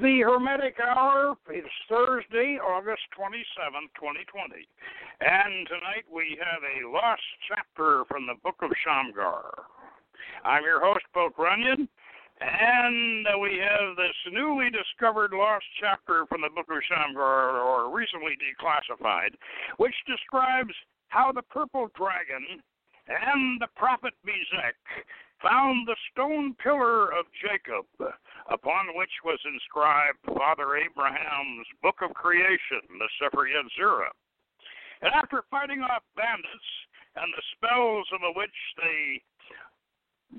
The Hermetic Hour. It's Thursday, August 27th, 2020. And tonight we have a lost chapter from the Book of Shamgar. I'm your host, Poke Runyon, and we have this newly discovered lost chapter from the Book of Shamgar, or recently declassified, which describes how the purple dragon and the prophet Bezek found the stone pillar of Jacob, upon which was inscribed Father Abraham's Book of Creation, the Sefer Yetzirah. And after fighting off bandits and the spells of a witch, they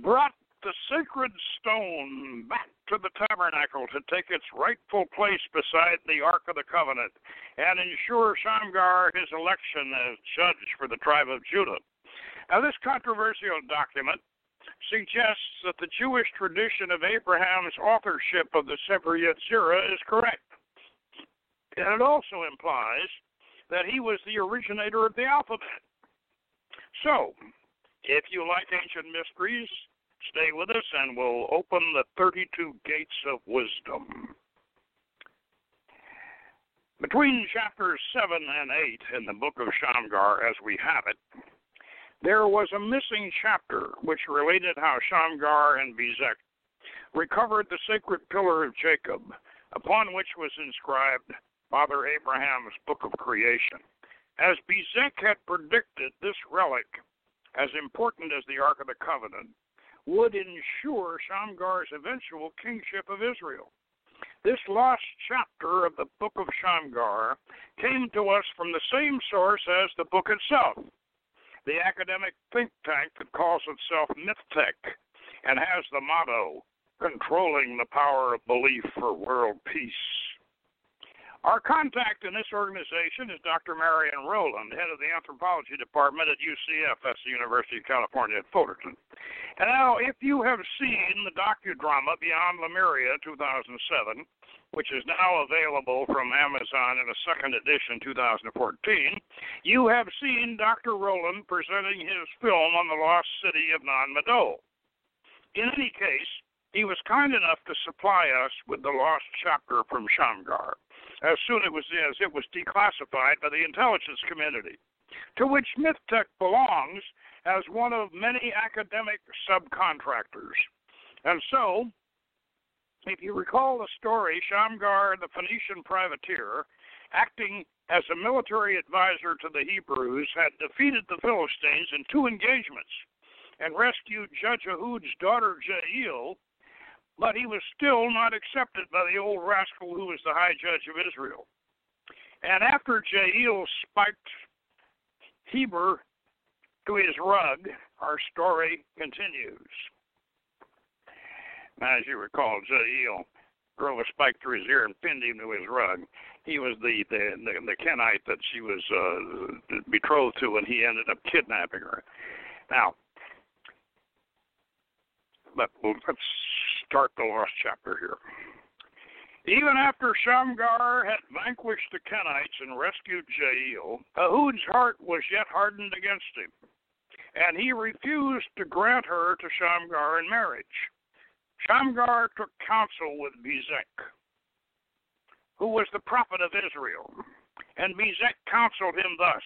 brought the sacred stone back to the tabernacle to take its rightful place beside the Ark of the Covenant and ensure Shamgar his election as judge for the tribe of Judah. Now, this controversial document suggests that the Jewish tradition of Abraham's authorship of the Sefer Yetzirah is correct. And it also implies that he was the originator of the alphabet. So, if you like ancient mysteries, stay with us and we'll open the 32 gates of wisdom. Between chapters 7 and 8 in the book of Shamgar, as we have it, there was a missing chapter which related how Shamgar and Bezek recovered the sacred pillar of Jacob, upon which was inscribed Father Abraham's Book of Creation. As Bezek had predicted, this relic, as important as the Ark of the Covenant, would ensure Shamgar's eventual kingship of Israel. This lost chapter of the Book of Shamgar came to us from the same source as the book itself, the academic think tank that calls itself MythTech and has the motto controlling the power of belief for world peace. Our contact in this organization is Dr. Marion Rowland, head of the anthropology department at UCF, that's the University of California at Fullerton. And now, if you have seen the docudrama Beyond Lemuria 2007, which is now available from Amazon in a second edition 2014, you have seen Dr. Rowland presenting his film on the lost city of Nan Madol. In any case, he was kind enough to supply us with the lost chapter from Shamgar as soon as it was declassified by the intelligence community, to which MythTech belongs as one of many academic subcontractors. And so, if you recall the story, Shamgar, the Phoenician privateer, acting as a military advisor to the Hebrews, had defeated the Philistines in two engagements and rescued Judge Ehud's daughter Jael, but he was still not accepted by the old rascal who was the high judge of Israel. And after Jael spiked Heber to his rug, our story continues. As you recall, Jael drove a spike through his ear and pinned him to his rug. He was the the the, the Kenite that she was uh, betrothed to, and he ended up kidnapping her. Now, but let's start the last chapter here. Even after Shamgar had vanquished the Kenites and rescued Jael, Ehud's heart was yet hardened against him, and he refused to grant her to Shamgar in marriage. Shamgar took counsel with Bezek, who was the prophet of Israel, and Bezek counseled him thus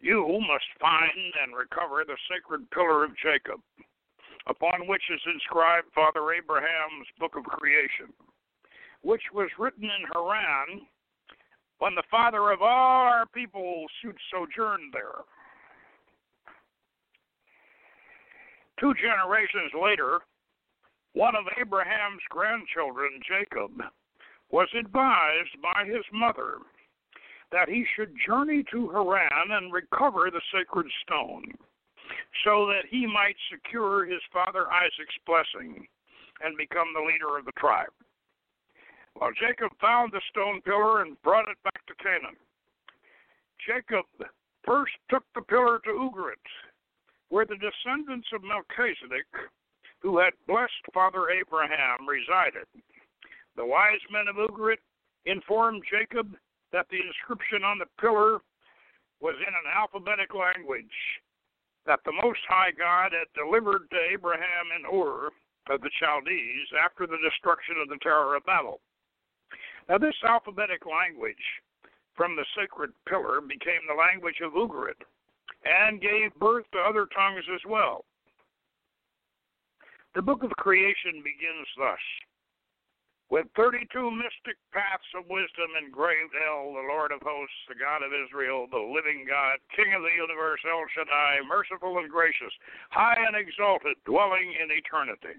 You must find and recover the sacred pillar of Jacob, upon which is inscribed Father Abraham's book of creation, which was written in Haran when the father of all our people sojourned there. Two generations later, one of Abraham's grandchildren, Jacob, was advised by his mother that he should journey to Haran and recover the sacred stone, so that he might secure his father Isaac's blessing and become the leader of the tribe. Well, Jacob found the stone pillar and brought it back to Canaan. Jacob first took the pillar to Ugarit, where the descendants of Melchizedek who had blessed Father Abraham resided. The wise men of Ugarit informed Jacob that the inscription on the pillar was in an alphabetic language that the Most High God had delivered to Abraham in Ur of the Chaldees after the destruction of the Tower of Babel. Now, this alphabetic language from the sacred pillar became the language of Ugarit and gave birth to other tongues as well. The book of creation begins thus with 32 mystic paths of wisdom engraved El, the Lord of hosts, the God of Israel, the living God, King of the universe, El Shaddai, merciful and gracious, high and exalted, dwelling in eternity.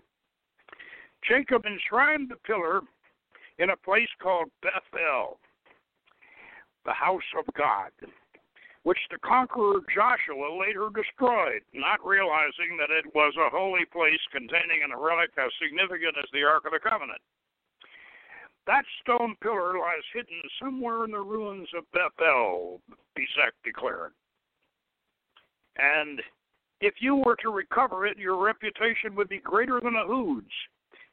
Jacob enshrined the pillar in a place called Bethel, the house of God, which the conqueror Joshua later destroyed, not realizing that it was a holy place containing a relic as significant as the Ark of the Covenant. That stone pillar lies hidden somewhere in the ruins of Bethel, Bezek declared. And if you were to recover it, your reputation would be greater than Ehud's.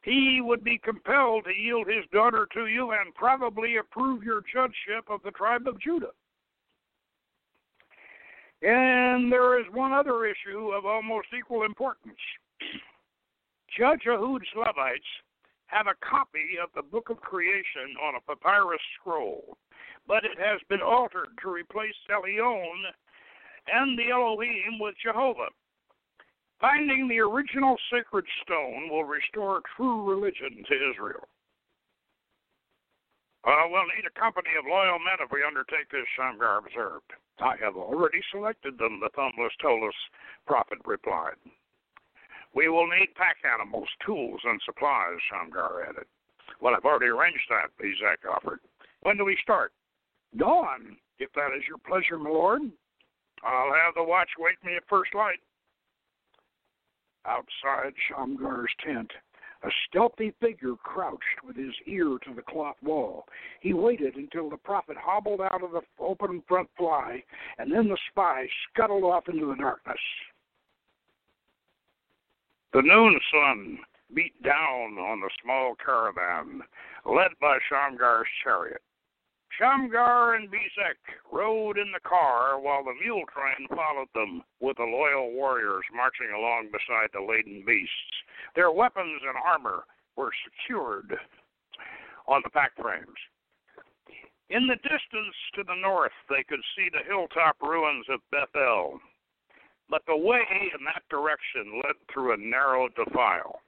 He would be compelled to yield his daughter to you and probably approve your judgeship of the tribe of Judah. And there is one other issue of almost equal importance. Judge Ehud's Levites have a copy of the Book of Creation on a papyrus scroll, but it has been altered to replace Elyon and the Elohim with Jehovah. Finding the original sacred stone will restore true religion to Israel. Uh, we'll need a company of loyal men if we undertake this, Shamgar observed. I have already selected them, the thumbless Ptolus prophet replied. We will need pack animals, tools, and supplies, Shamgar added. Well, I've already arranged that, Bezek offered. When do we start? Dawn, if that is your pleasure, my lord. I'll have the watch wake me at first light. Outside Shamgar's tent, a stealthy figure crouched with his ear to the cloth wall. He waited until the prophet hobbled out of the open front fly, and then the spy scuttled off into the darkness. The noon sun beat down on the small caravan, led by Shamgar's chariot. Shamgar and Bezek rode in the car while the mule train followed them with the loyal warriors marching along beside the laden beasts. Their weapons and armor were secured on the pack frames. In the distance to the north, they could see the hilltop ruins of Bethel, but the way in that direction led through a narrow defile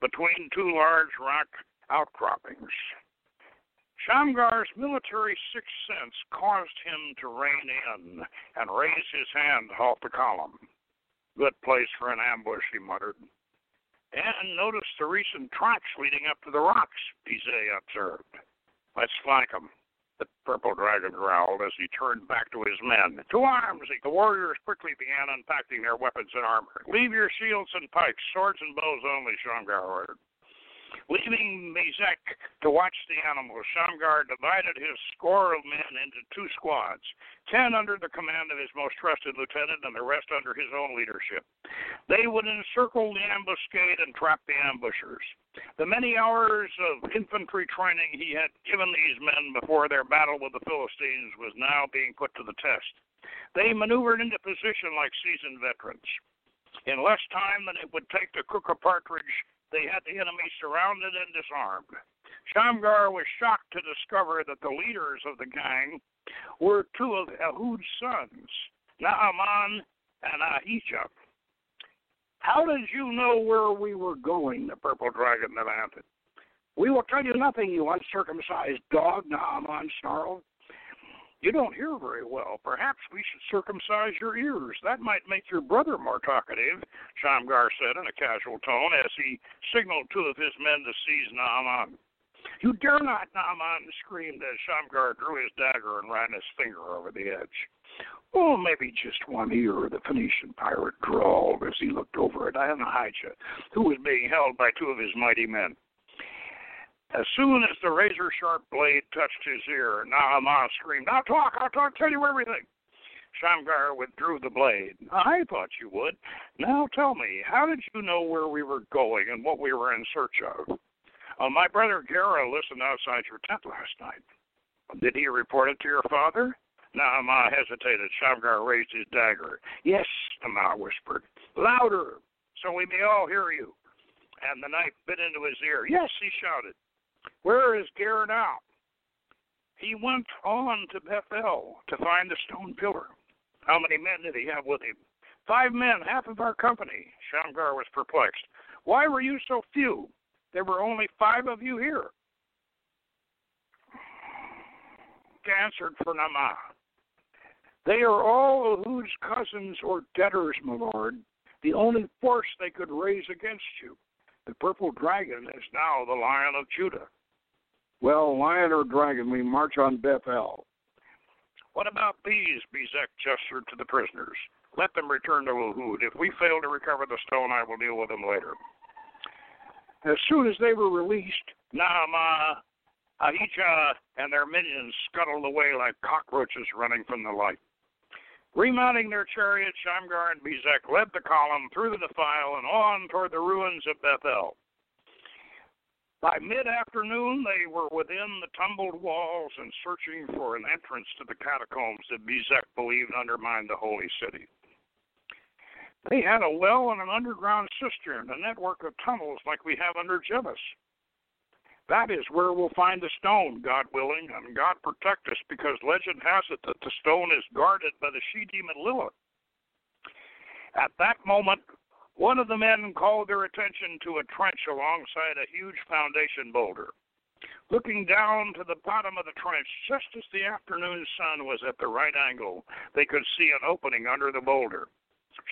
between two large rock outcroppings. Shamgar's military sixth sense caused him to rein in and raise his hand to halt the column. Good place for an ambush, he muttered. And noticed the recent tracks leading up to the rocks, Bezek observed. Let's flank them, The purple dragon growled as he turned back to his men. To arms! The warriors quickly began unpacking their weapons and armor. Leave your shields and pikes, swords and bows only, Shamgar ordered. Leaving Bezek to watch the animals, Shamgar divided his score of men into two squads, ten under the command of his most trusted lieutenant and the rest under his own leadership. They would encircle the ambuscade and trap the ambushers. The many hours of infantry training he had given these men before their battle with the Philistines was now being put to the test. They maneuvered into position like seasoned veterans. In less time than it would take to cook a partridge, they had the enemy surrounded and disarmed. Shamgar was shocked to discover that the leaders of the gang were two of Ehud's sons, Naaman and Ahijah. How did you know where we were going? The purple dragon demanded. We will tell you nothing, you uncircumcised dog, Naaman snarled. You don't hear very well. Perhaps we should circumcise your ears. That might make your brother more talkative, Shamgar said in a casual tone as he signaled two of his men to seize Naaman. You dare not, Naaman screamed as Shamgar drew his dagger and ran his finger over the edge. Oh, maybe just one ear, the Phoenician pirate drawled as he looked over at Ahijah, who was being held by two of his mighty men. As soon as the razor sharp blade touched his ear, Naaman screamed, I'll talk, I'll talk, tell you everything. Shamgar withdrew the blade. I thought you would. Now tell me, how did you know where we were going and what we were in search of? Uh, my brother Gera listened outside your tent last night. Did he report it to your father? Naaman hesitated. Shamgar raised his dagger. Yes, Naaman whispered. Louder, so we may all hear you. and the knife bit into his ear. Yes, he shouted. Where is Gera now? He went on to Bethel to find the stone pillar. How many men did he have with him? Five men, half of our company. Shamgar was perplexed. Why were you so few? There were only five of you here. Answered for Naaman. They are all whose cousins or debtors, my lord. The only force they could raise against you. The purple dragon is now the lion of Judah. Well, lion or dragon, we march on Bethel. What about these? Bezek gestured to the prisoners. Let them return to Ehud. If we fail to recover the stone, I will deal with them later. As soon as they were released, Naaman, Ahijah, and their minions scuttled away like cockroaches running from the light. Remounting their chariots, Shamgar and Bezek led the column through the defile and on toward the ruins of Bethel. By mid afternoon, they were within the tumbled walls and searching for an entrance to the catacombs that Bezek believed undermined the holy city. They had a well and an underground cistern, a network of tunnels like we have under Jebus. That is where we'll find the stone, God willing, and God protect us, because legend has it that the stone is guarded by the she demon Lilith. At that moment, one of the men called their attention to a trench alongside a huge foundation boulder. Looking down to the bottom of the trench, just as the afternoon sun was at the right angle, they could see an opening under the boulder.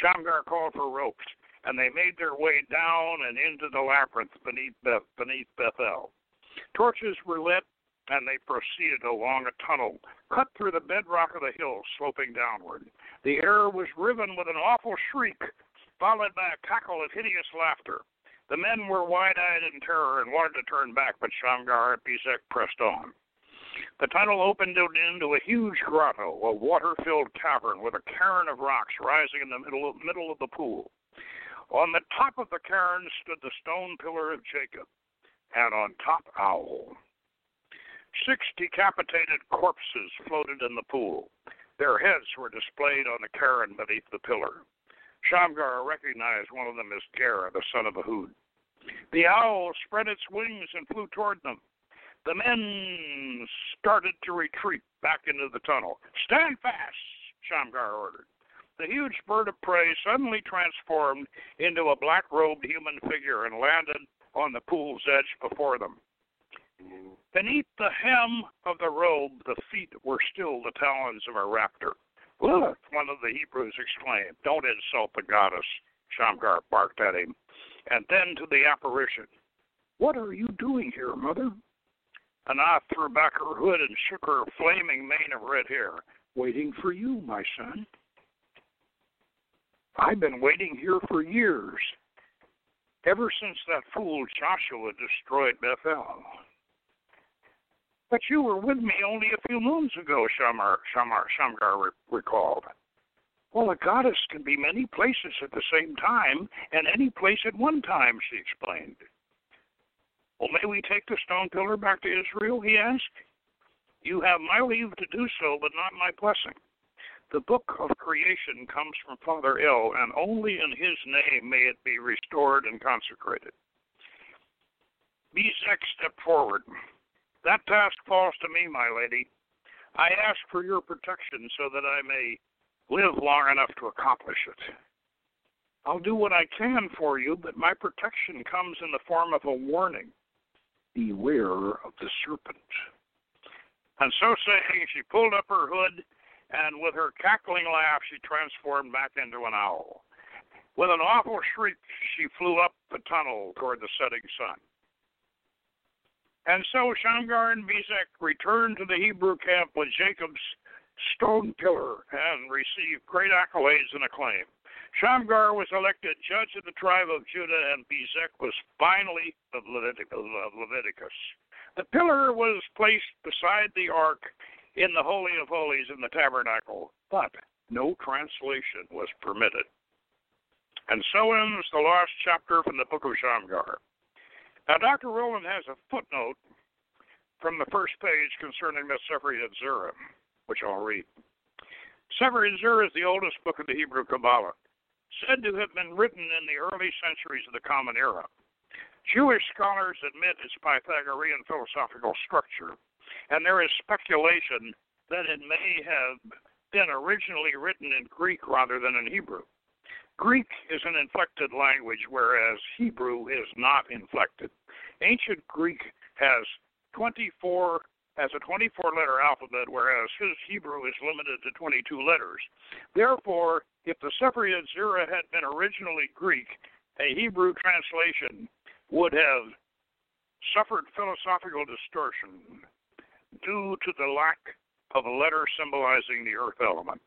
Shamgar called for ropes, and they made their way down and into the labyrinth beneath, Beth, beneath Bethel. Torches were lit, and they proceeded along a tunnel cut through the bedrock of the hill, sloping downward. The air was riven with an awful shriek, followed by a cackle of hideous laughter. The men were wide eyed in terror and wanted to turn back, but Shamgar and Bezek pressed on. The tunnel opened into a huge grotto, a water filled cavern with a cairn of rocks rising in the middle of, middle of the pool. On the top of the cairn stood the stone pillar of Jacob and on top owl. Six decapitated corpses floated in the pool. Their heads were displayed on the cairn beneath the pillar. Shamgar recognized one of them as Gera, the son of Ehud. The owl spread its wings and flew toward them. The men started to retreat back into the tunnel. Stand fast, Shamgar ordered. The huge bird of prey suddenly transformed into a black robed human figure and landed on the pool's edge before them. Beneath the hem of the robe, the feet were still the talons of a raptor. Look, one of the Hebrews exclaimed. Don't insult the goddess, Shamgar barked at him. And then to the apparition. What are you doing here, mother? Anath threw back her hood and shook her flaming mane of red hair. Waiting for you, my son. I've been waiting here for years ever since that fool Joshua destroyed Bethel. But you were with me only a few moons ago, Shamar, Shamar, Shamgar re- recalled. Well, a goddess can be many places at the same time, and any place at one time, she explained. Well, may we take the stone pillar back to Israel? he asked. You have my leave to do so, but not my blessing. The book of creation comes from Father El, and only in his name may it be restored and consecrated. Bezek stepped forward. That task falls to me, my lady. I ask for your protection so that I may live long enough to accomplish it. I'll do what I can for you, but my protection comes in the form of a warning. Beware of the serpent. And so saying, she pulled up her hood and with her cackling laugh, she transformed back into an owl. With an awful shriek, she flew up the tunnel toward the setting sun. And so Shamgar and Bezek returned to the Hebrew camp with Jacob's stone pillar and received great accolades and acclaim. Shamgar was elected judge of the tribe of Judah, and Bezek was finally of Leviticus. The pillar was placed beside the ark in the Holy of Holies in the tabernacle, but no translation was permitted. And so ends the last chapter from the book of Shamgar. Now, Dr. Rowland has a footnote from the first page concerning the Sefer Yetzirah, which I'll read. Sefer Yetzirah is the oldest book of the Hebrew Kabbalah, said to have been written in the early centuries of the Common Era. Jewish scholars admit its Pythagorean philosophical structure, and there is speculation that it may have been originally written in Greek rather than in Hebrew. Greek is an inflected language, whereas Hebrew is not inflected. Ancient Greek has 24 has a 24 letter alphabet, whereas his Hebrew is limited to 22 letters. Therefore, if the Sefer Yetzirah had been originally Greek, a Hebrew translation would have suffered philosophical distortion due to the lack of a letter symbolizing the earth element.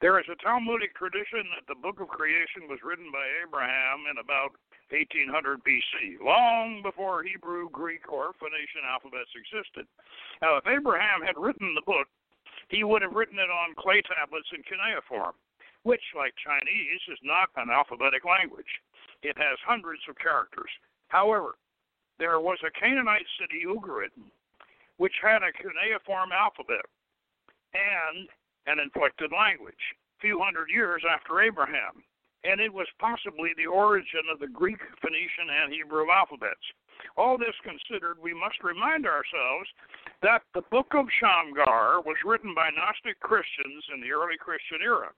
There is a Talmudic tradition that the book of creation was written by Abraham in about 1800 BC, long before Hebrew, Greek, or Phoenician alphabets existed. Now, if Abraham had written the book, he would have written it on clay tablets in cuneiform, which, like Chinese, is not an alphabetic language. It has hundreds of characters. However, there was a Canaanite city, Ugarit, which had a cuneiform alphabet and an inflected language, a few hundred years after Abraham, and it was possibly the origin of the Greek, Phoenician, and Hebrew alphabets. All this considered, we must remind ourselves that the Book of Shamgar was written by Gnostic Christians in the early Christian era,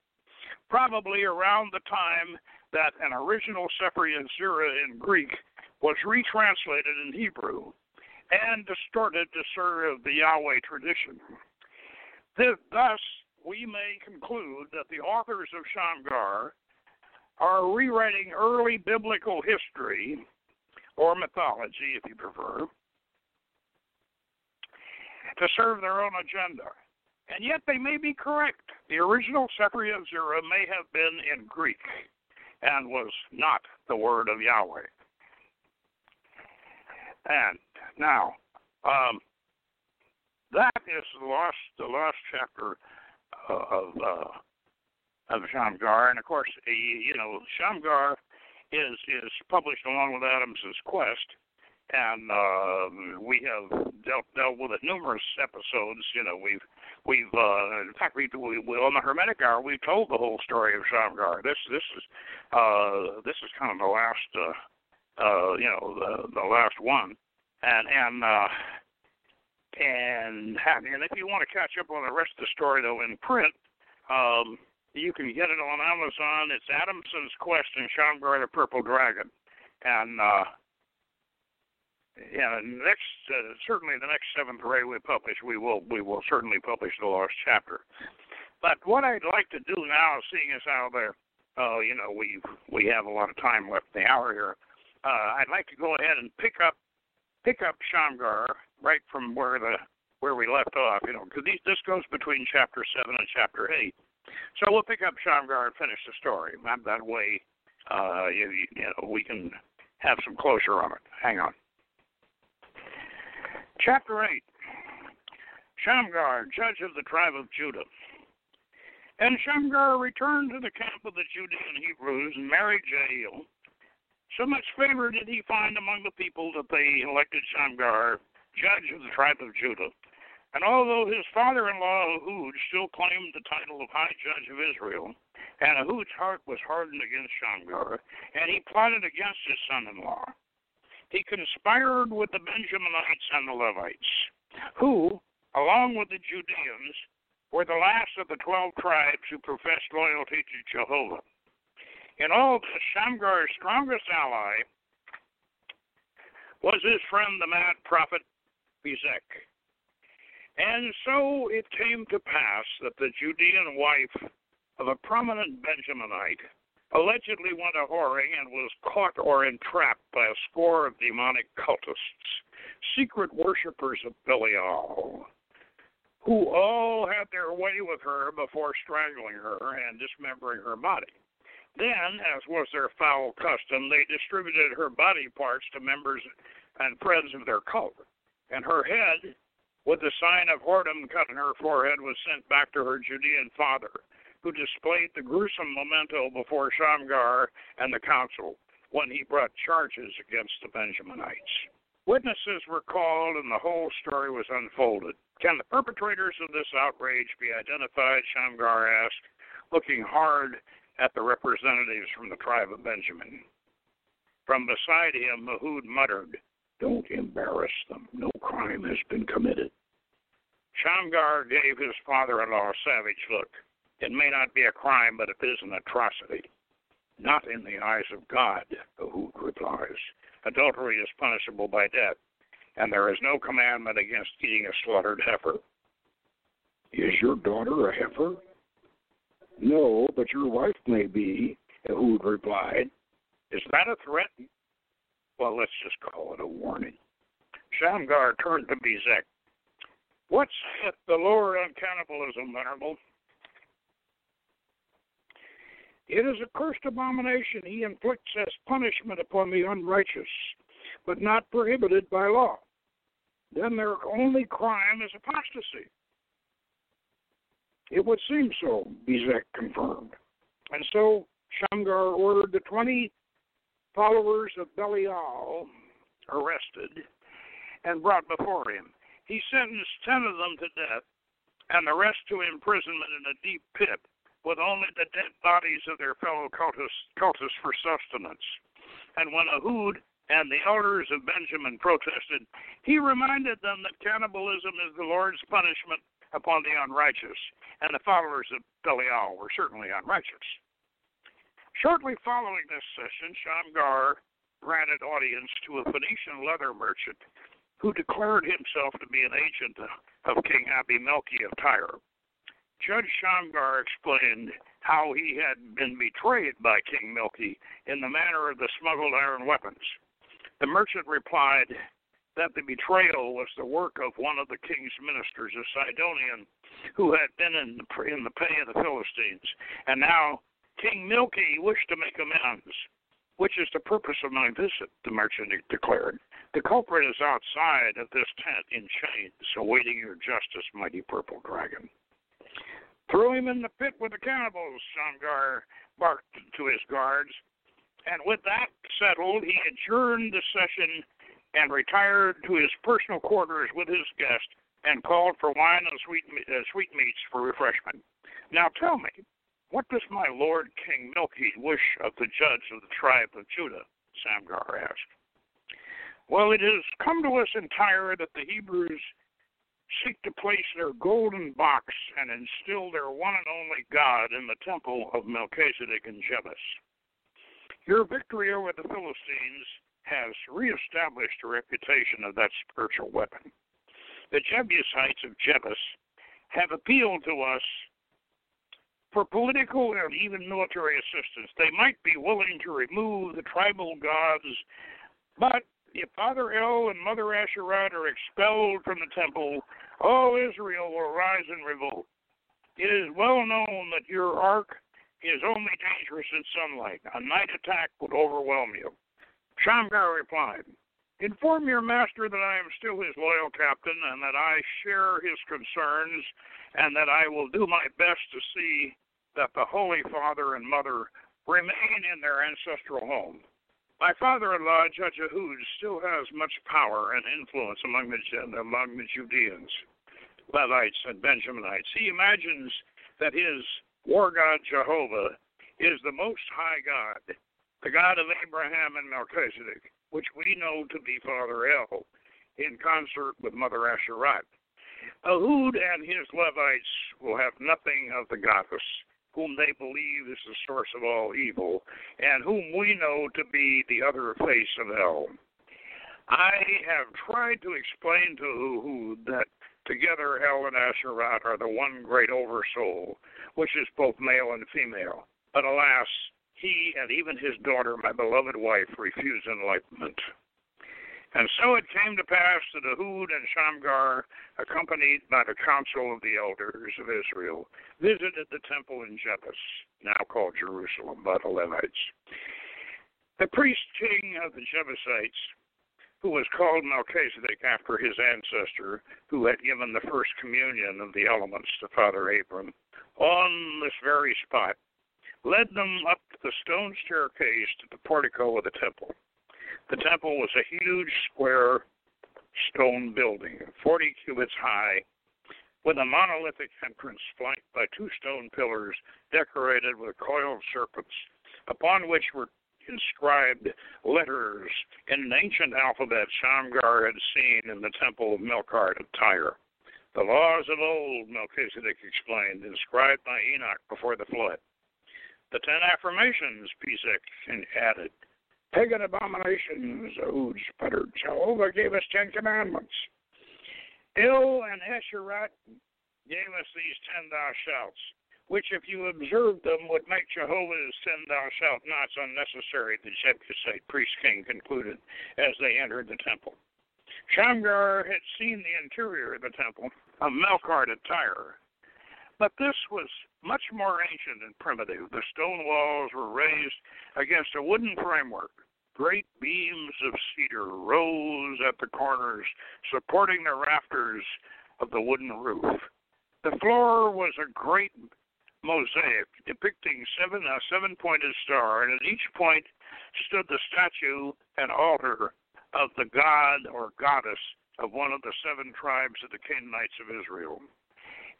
probably around the time that an original Yetzirah in Greek was retranslated in Hebrew and distorted to serve the Yahweh tradition. Thus, we may conclude that the authors of Shamgar are rewriting early biblical history, or mythology if you prefer, to serve their own agenda. And yet they may be correct. The original Sefer Yetzirah may have been in Greek and was not the word of Yahweh. And now, um, that is the last the last chapter of uh, of Shamgar, and of course, you know, Shamgar is is published along with Adams's Quest, and uh, we have dealt dealt with it numerous episodes. You know, we've we've uh, in fact we, we, we on the Hermetic Hour we've told the whole story of Shamgar. This this is uh, this is kind of the last uh, uh, you know the the last one, and and uh, and and if you want to catch up on the rest of the story though in print, um, you can get it on Amazon. It's Adamson's Quest and Shamgar the Purple Dragon, and uh, yeah, next uh, certainly the next seventh ray we publish, we will we will certainly publish the lost chapter. But what I'd like to do now, seeing as how there, uh, you know, we we have a lot of time left in the hour here, uh, I'd like to go ahead and pick up pick up Shamgar right from where the where we left off, you know, because this goes between chapter seven and chapter eight. So we'll pick up Shamgar and finish the story. That, way, uh, you, you know, we can have some closure on it. Hang on. Chapter eight. Shamgar, judge of the tribe of Judah. And Shamgar returned to the camp of the Judean Hebrews and married Jael. So much favor did he find among the people that they elected Shamgar judge of the tribe of Judah. And although his father in law Ehud still claimed the title of High Judge of Israel, and Ehud's heart was hardened against Shamgar, and he plotted against his son in law, he conspired with the Benjaminites and the Levites, who, along with the Judeans, were the last of the twelve tribes who professed loyalty to Jehovah. In all Shamgar's strongest ally was his friend, the mad prophet Bezek. And so it came to pass that the Judean wife of a prominent Benjaminite allegedly went a whoring and was caught or entrapped by a score of demonic cultists, secret worshippers of Belial, who all had their way with her before strangling her and dismembering her body. Then, as was their foul custom, they distributed her body parts to members and friends of their cult and her head, with the sign of whoredom cut in her forehead, was sent back to her Judean father, who displayed the gruesome memento before Shamgar and the council when he brought charges against the Benjaminites. Witnesses were called and the whole story was unfolded. Can the perpetrators of this outrage be identified? Shamgar asked, looking hard at the representatives from the tribe of Benjamin. From beside him, Ehud muttered, Don't embarrass them. No crime has been committed. Shamgar gave his father in law a savage look. It may not be a crime, but it is an atrocity. Not in the eyes of God, Ehud replies. Adultery is punishable by death, and there is no commandment against eating a slaughtered heifer. Is your daughter a heifer? No, but your wife may be, Ehud replied. Is that a threat? Well, let's just call it a warning. Shamgar turned to Bezek. What saith the Lord on cannibalism, Venerable? It is a cursed abomination he inflicts as punishment upon the unrighteous, but not prohibited by law. Then their only crime is apostasy. It would seem so, Bezek confirmed. And so Shamgar ordered the 20 followers of Belial arrested and brought before him. He sentenced 10 of them to death and the rest to imprisonment in a deep pit with only the dead bodies of their fellow cultists, cultists for sustenance. And when Ehud and the elders of Benjamin protested, he reminded them that cannibalism is the Lord's punishment upon the unrighteous, and the followers of Belial were certainly unrighteous. Shortly following this session, Shamgar granted audience to a Phoenician leather merchant who declared himself to be an agent of King Abimelki of Tyre. Judge Shamgar explained how he had been betrayed by King Milky in the manner of the smuggled iron weapons. The merchant replied that the betrayal was the work of one of the king's ministers, a Sidonian, who had been in the, in the pay of the Philistines. And now King Milky wished to make amends, which is the purpose of my visit, the merchant declared. The culprit is outside of this tent in chains, awaiting your justice, mighty purple dragon. Throw him in the pit with the cannibals, Shamgar barked to his guards. And with that settled, he adjourned the session and retired to his personal quarters with his guest and called for wine and sweet, uh, sweetmeats for refreshment. Now tell me, what does my lord King Milky wish of the judge of the tribe of Judah? Shamgar asked. Well, it has come to us in Tyre that the Hebrews seek to place their golden box and instill their one and only God in the temple of Melchizedek in Jebus. Your victory over the Philistines has reestablished the reputation of that spiritual weapon. The Jebusites of Jebus have appealed to us for political and even military assistance. They might be willing to remove the tribal gods, but if Father El and Mother Asherah are expelled from the temple, all Israel will rise in revolt. It is well known that your ark is only dangerous in sunlight. A night attack would overwhelm you. Shamgar replied, Inform your master that I am still his loyal captain and that I share his concerns and that I will do my best to see that the Holy Father and Mother remain in their ancestral home. My father-in-law, Judge Ehud, still has much power and influence among the among the Judeans, Levites, and Benjaminites. He imagines that his war god Jehovah is the Most High God the God of Abraham and Melchizedek, which we know to be Father El, in concert with Mother Asherat. Ehud and his Levites will have nothing of the goddess, whom they believe is the source of all evil, and whom we know to be the other face of El. I have tried to explain to Ehud that together El and Asherat are the one great oversoul, which is both male and female. But alas, he and even his daughter, my beloved wife, refused enlightenment. And so it came to pass that Ehud and Shamgar, accompanied by the council of the elders of Israel, visited the temple in Jebus, now called Jerusalem by the Levites. The priest king of the Jebusites, who was called Melchizedek after his ancestor, who had given the first communion of the elements to Father Abram, on this very spot led them up the stone staircase to the portico of the temple. The temple was a huge square stone building, 40 cubits high, with a monolithic entrance flanked by two stone pillars decorated with coiled serpents, upon which were inscribed letters in an ancient alphabet Shamgar had seen in the temple of Melkart at Tyre. The laws of old, Melchizedek explained, inscribed by Enoch before the flood. The ten affirmations, Bezek added. Pagan abominations, Ehud sputtered. Jehovah gave us ten commandments. El and Asherah gave us these ten thou shouts which if you observed them would make Jehovah's ten thou shalt nots unnecessary, the Jebusite priest king concluded as they entered the temple. Shamgar had seen the interior of the temple of Melkart at Tyre, but this was much more ancient and primitive. The stone walls were raised against a wooden framework. Great beams of cedar rose at the corners, supporting the rafters of the wooden roof. The floor was a great mosaic depicting seven a seven pointed star, and at each point stood the statue and altar of the god or goddess of one of the seven tribes of the Canaanites of Israel.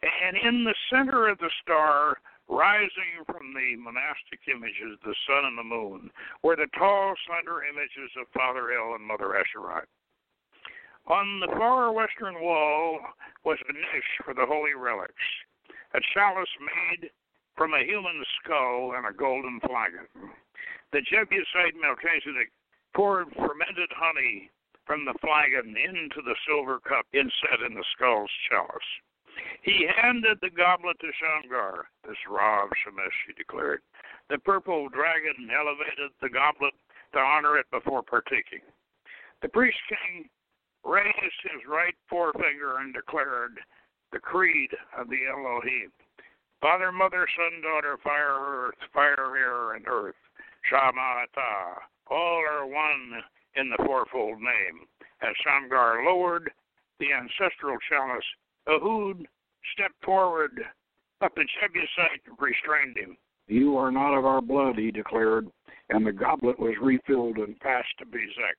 And in the center of the star, rising from the monastic images, the sun and the moon, were the tall, slender images of Father El and Mother Asherah. On the far western wall was a niche for the holy relics a chalice made from a human skull and a golden flagon. The Jebusite Melchizedek poured fermented honey from the flagon into the silver cup inset in the skull's chalice. He handed the goblet to Shamgar. This Rav Shemesh, he declared. The purple dragon elevated the goblet to honor it before partaking. The priest king raised his right forefinger and declared, the creed of the Elohim. Father, mother, son, daughter, fire, earth, fire, air, and earth. Shama Ata. All are one in the fourfold name. As Shamgar lowered the ancestral chalice, Ehud stepped forward, but the Jebusite restrained him. You are not of our blood, he declared, and the goblet was refilled and passed to Bezek.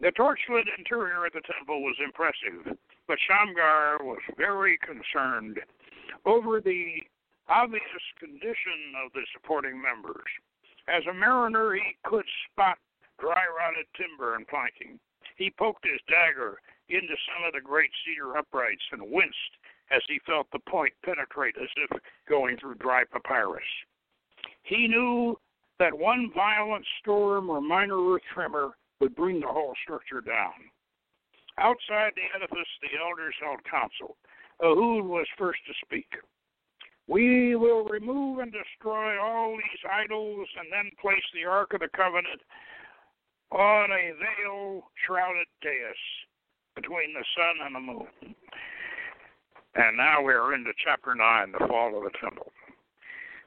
The torchlit interior of the temple was impressive, but Shamgar was very concerned over the obvious condition of the supporting members. As a mariner, he could spot dry rotted timber and planking. He poked his dagger into some of the great cedar uprights and winced as he felt the point penetrate as if going through dry papyrus. He knew that one violent storm or minor earth tremor would bring the whole structure down. Outside the edifice, the elders held council. Ehud was first to speak. We will remove and destroy all these idols and then place the Ark of the Covenant on a veil shrouded dais between the sun and the moon. And now we are into chapter 9, the fall of the temple.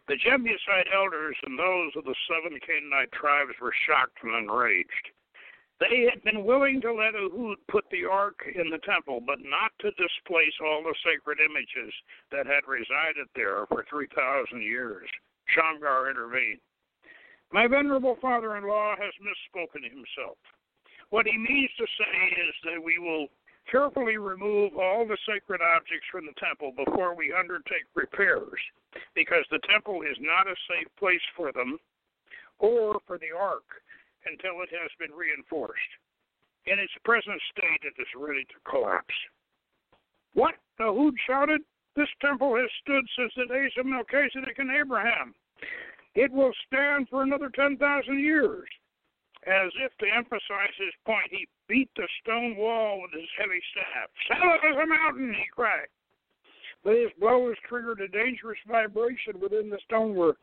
The Jebusite elders and those of the seven Canaanite tribes were shocked and enraged. They had been willing to let Ehud put the ark in the temple, but not to displace all the sacred images that had resided there for 3,000 years. Shamgar intervened. My venerable father in law has misspoken himself. What he means to say is that we will carefully remove all the sacred objects from the temple before we undertake repairs, because the temple is not a safe place for them or for the ark until it has been reinforced. In its present state, it is ready to collapse. What? Ehud shouted. This temple has stood since the days of Melchizedek and Abraham. It will stand for another 10,000 years. As if to emphasize his point, he beat the stone wall with his heavy staff. Solid as a mountain, he cried. But his blows triggered a dangerous vibration within the stonework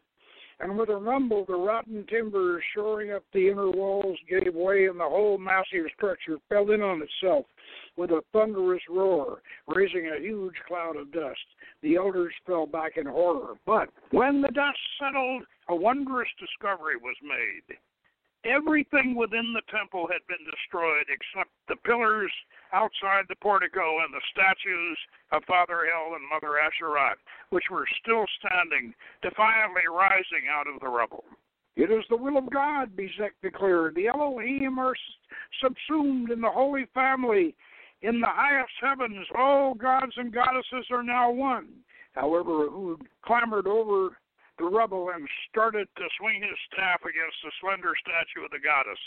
and with a rumble, the rotten timbers shoring up the inner walls gave way, and the whole massive structure fell in on itself with a thunderous roar, raising a huge cloud of dust. The elders fell back in horror. But when the dust settled, a wondrous discovery was made. Everything within the temple had been destroyed except the pillars outside the portico and the statues of Father El and Mother Asherah, which were still standing, defiantly rising out of the rubble. It is the will of God, Bezek declared. The Elohim are subsumed in the Holy Family. In the highest heavens, all gods and goddesses are now one. However, Ehud clambered over the rubble and started to swing his staff against the slender statue of the goddess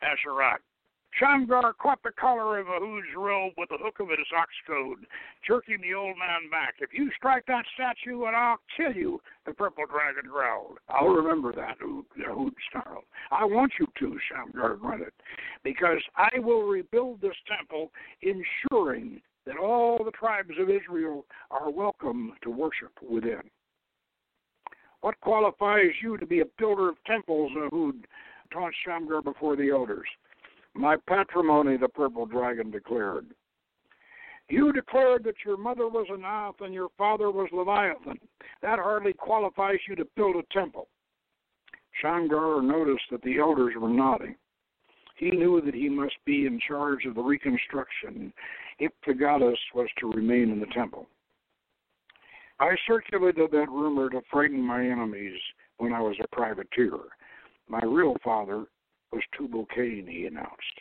Asherat. Shamgar caught the collar of Ehud's robe with the hook of his ox goad, jerking the old man back. If you strike that statue, and I'll kill you, the purple dragon growled. I'll remember that, Ehud snarled. I want you to, Shamgar grunted, because I will rebuild this temple, ensuring that all the tribes of Israel are welcome to worship within. What qualifies you to be a builder of temples, Ehud taunted Shamgar before the elders? My patrimony, the purple dragon declared. You declared that your mother was Anath and your father was Leviathan. That hardly qualifies you to build a temple. Shamgar noticed that the elders were nodding. He knew that he must be in charge of the reconstruction if the goddess was to remain in the temple. I circulated that rumor to frighten my enemies when I was a privateer. My real father was Tubal Cain, he announced.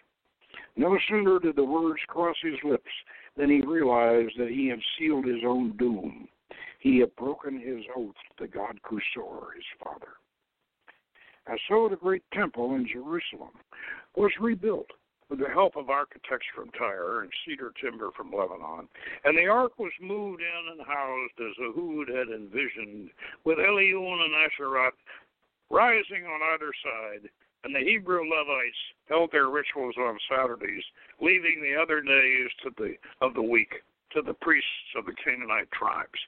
No sooner did the words cross his lips than he realized that he had sealed his own doom. He had broken his oath to god Kusor, his father. And so the great temple in Jerusalem was rebuilt with the help of architects from Tyre and cedar timber from Lebanon. And the ark was moved in and housed as Ehud had envisioned, with Elyon and Asherat rising on either side and the Hebrew Levites held their rituals on Saturdays, leaving the other days to the of the week to the priests of the Canaanite tribes.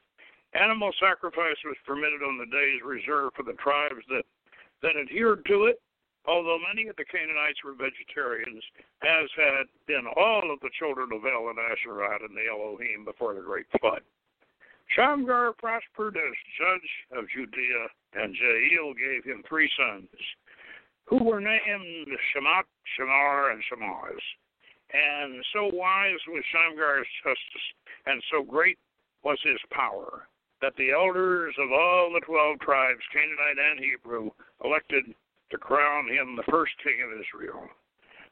Animal sacrifice was permitted on the days reserved for the tribes that, that adhered to it, although many of the Canaanites were vegetarians, as had been all of the children of El and Asherah and the Elohim before the great flood. Shamgar prospered as judge of Judea, and Jael gave him three sons who were named Shamat, Shamar, and Shamaz. And so wise was Shamgar's justice, and so great was his power, that the elders of all the twelve tribes, Canaanite and Hebrew, elected to crown him the first king of Israel.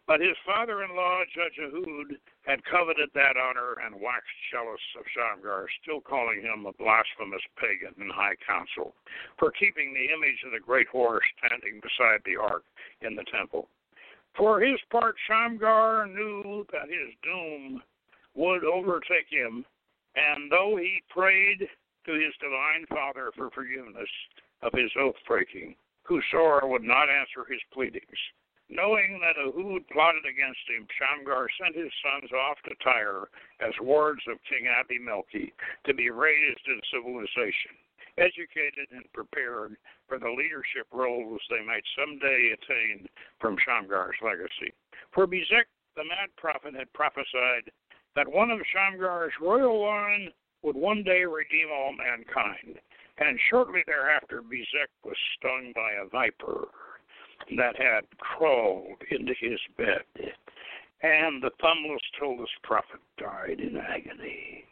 But his father in law, Judge had coveted that honor and waxed jealous of Shamgar, still calling him a blasphemous pagan in high council for keeping the image of the great horse standing beside the ark in the temple. For his part, Shamgar knew that his doom would overtake him, and though he prayed to his divine father for forgiveness of his oath breaking, Kusor would not answer his pleadings. Knowing that Ehud plotted against him, Shamgar sent his sons off to Tyre as wards of King Abimelech to be raised in civilization, educated and prepared for the leadership roles they might someday attain from Shamgar's legacy. For Bezek, the mad prophet, had prophesied that one of Shamgar's royal line would one day redeem all mankind. And shortly thereafter, Bezek was stung by a viper that had crawled into his bed, and the thumbless toldus prophet died in agony.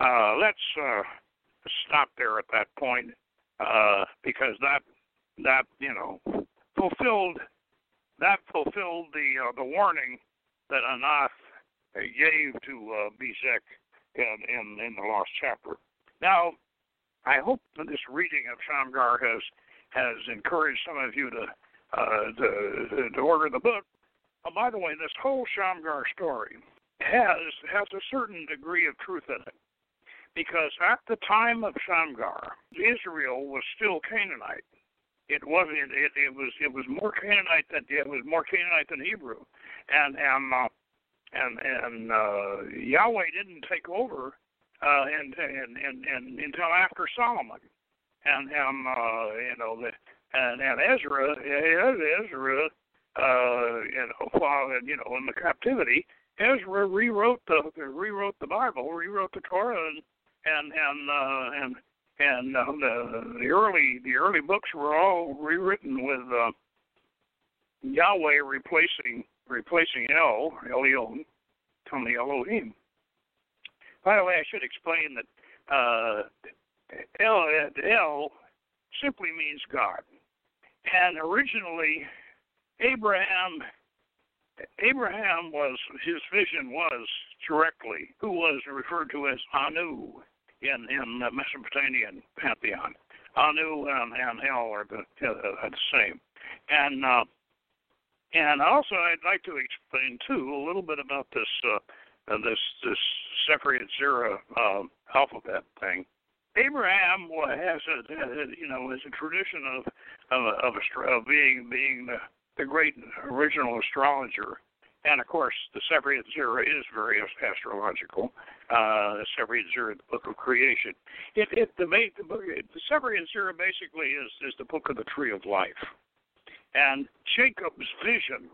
Uh, let's uh, stop there at that point uh, because that that you know fulfilled that fulfilled the uh, the warning that Anath gave to uh, Bezek in, in in the lost chapter. Now, I hope that this reading of Shamgar has has encouraged some of you to uh, to, to order the book. Oh, by the way, this whole Shamgar story has has a certain degree of truth in it, because at the time of Shamgar, Israel was still Canaanite. It wasn't. It, it was. It was more Canaanite than it was more Canaanite than Hebrew, and and uh, and and uh, Yahweh didn't take over uh, and, and and and until after Solomon, and and uh, you know the and and Ezra Ezra uh, you know while you know in the captivity, Ezra rewrote the rewrote the Bible, rewrote the Torah, and and and uh, and and uh, the the early the early books were all rewritten with uh, Yahweh replacing replacing El Elyon from the Elohim. By the way, I should explain that uh, El, El simply means God, and originally Abraham Abraham was his vision was directly who was referred to as Anu. in in the Mesopotamian pantheon. Anu and, and El are the, uh, the same, and uh, and also I'd like to explain too a little bit about this uh, uh, this this Sepher Yetzirah uh, alphabet thing. Abraham has a, you know is a tradition of of of, of being being the, the great original astrologer and of course, the Sepher Yetzirah is very astrological. Uh, the Sepher Yetzirah, the book of creation. It, it the, the, book, the Sepher Yetzirah basically is, is the book of the tree of life. And Jacob's vision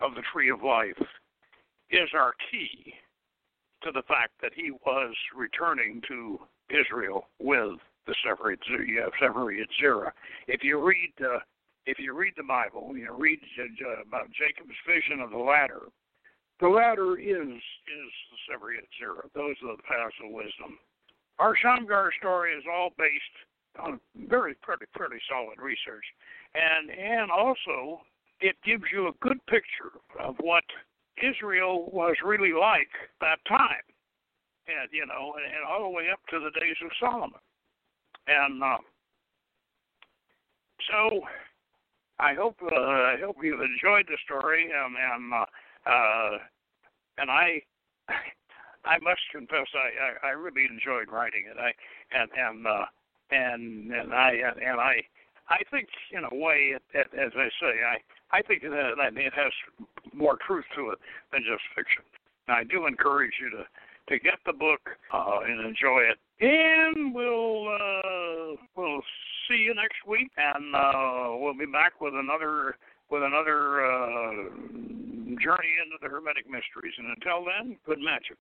of the tree of life is our key to the fact that he was returning to Israel with the Sepher Yetzirah. If you read uh, if you read the Bible, you know, read about Jacob's vision of the ladder. The ladder is is the Sepher Yetzirah. Those are the paths of wisdom. Our Shamgar story is all based on very pretty pretty solid research, and and also it gives you a good picture of what Israel was really like that time, and you know, and all the way up to the days of Solomon, and uh, so I hope uh, I hope you've enjoyed the story, and and uh, uh, and I I must confess I, I I really enjoyed writing it. I and and uh, and and I and I I think in a way, as I say, I I think that it has more truth to it than just fiction. And I do encourage you to to get the book uh, and enjoy it. And we'll uh, we'll see you next week, and uh, we'll be back with another with another uh, journey into the Hermetic mysteries. And until then, good magic.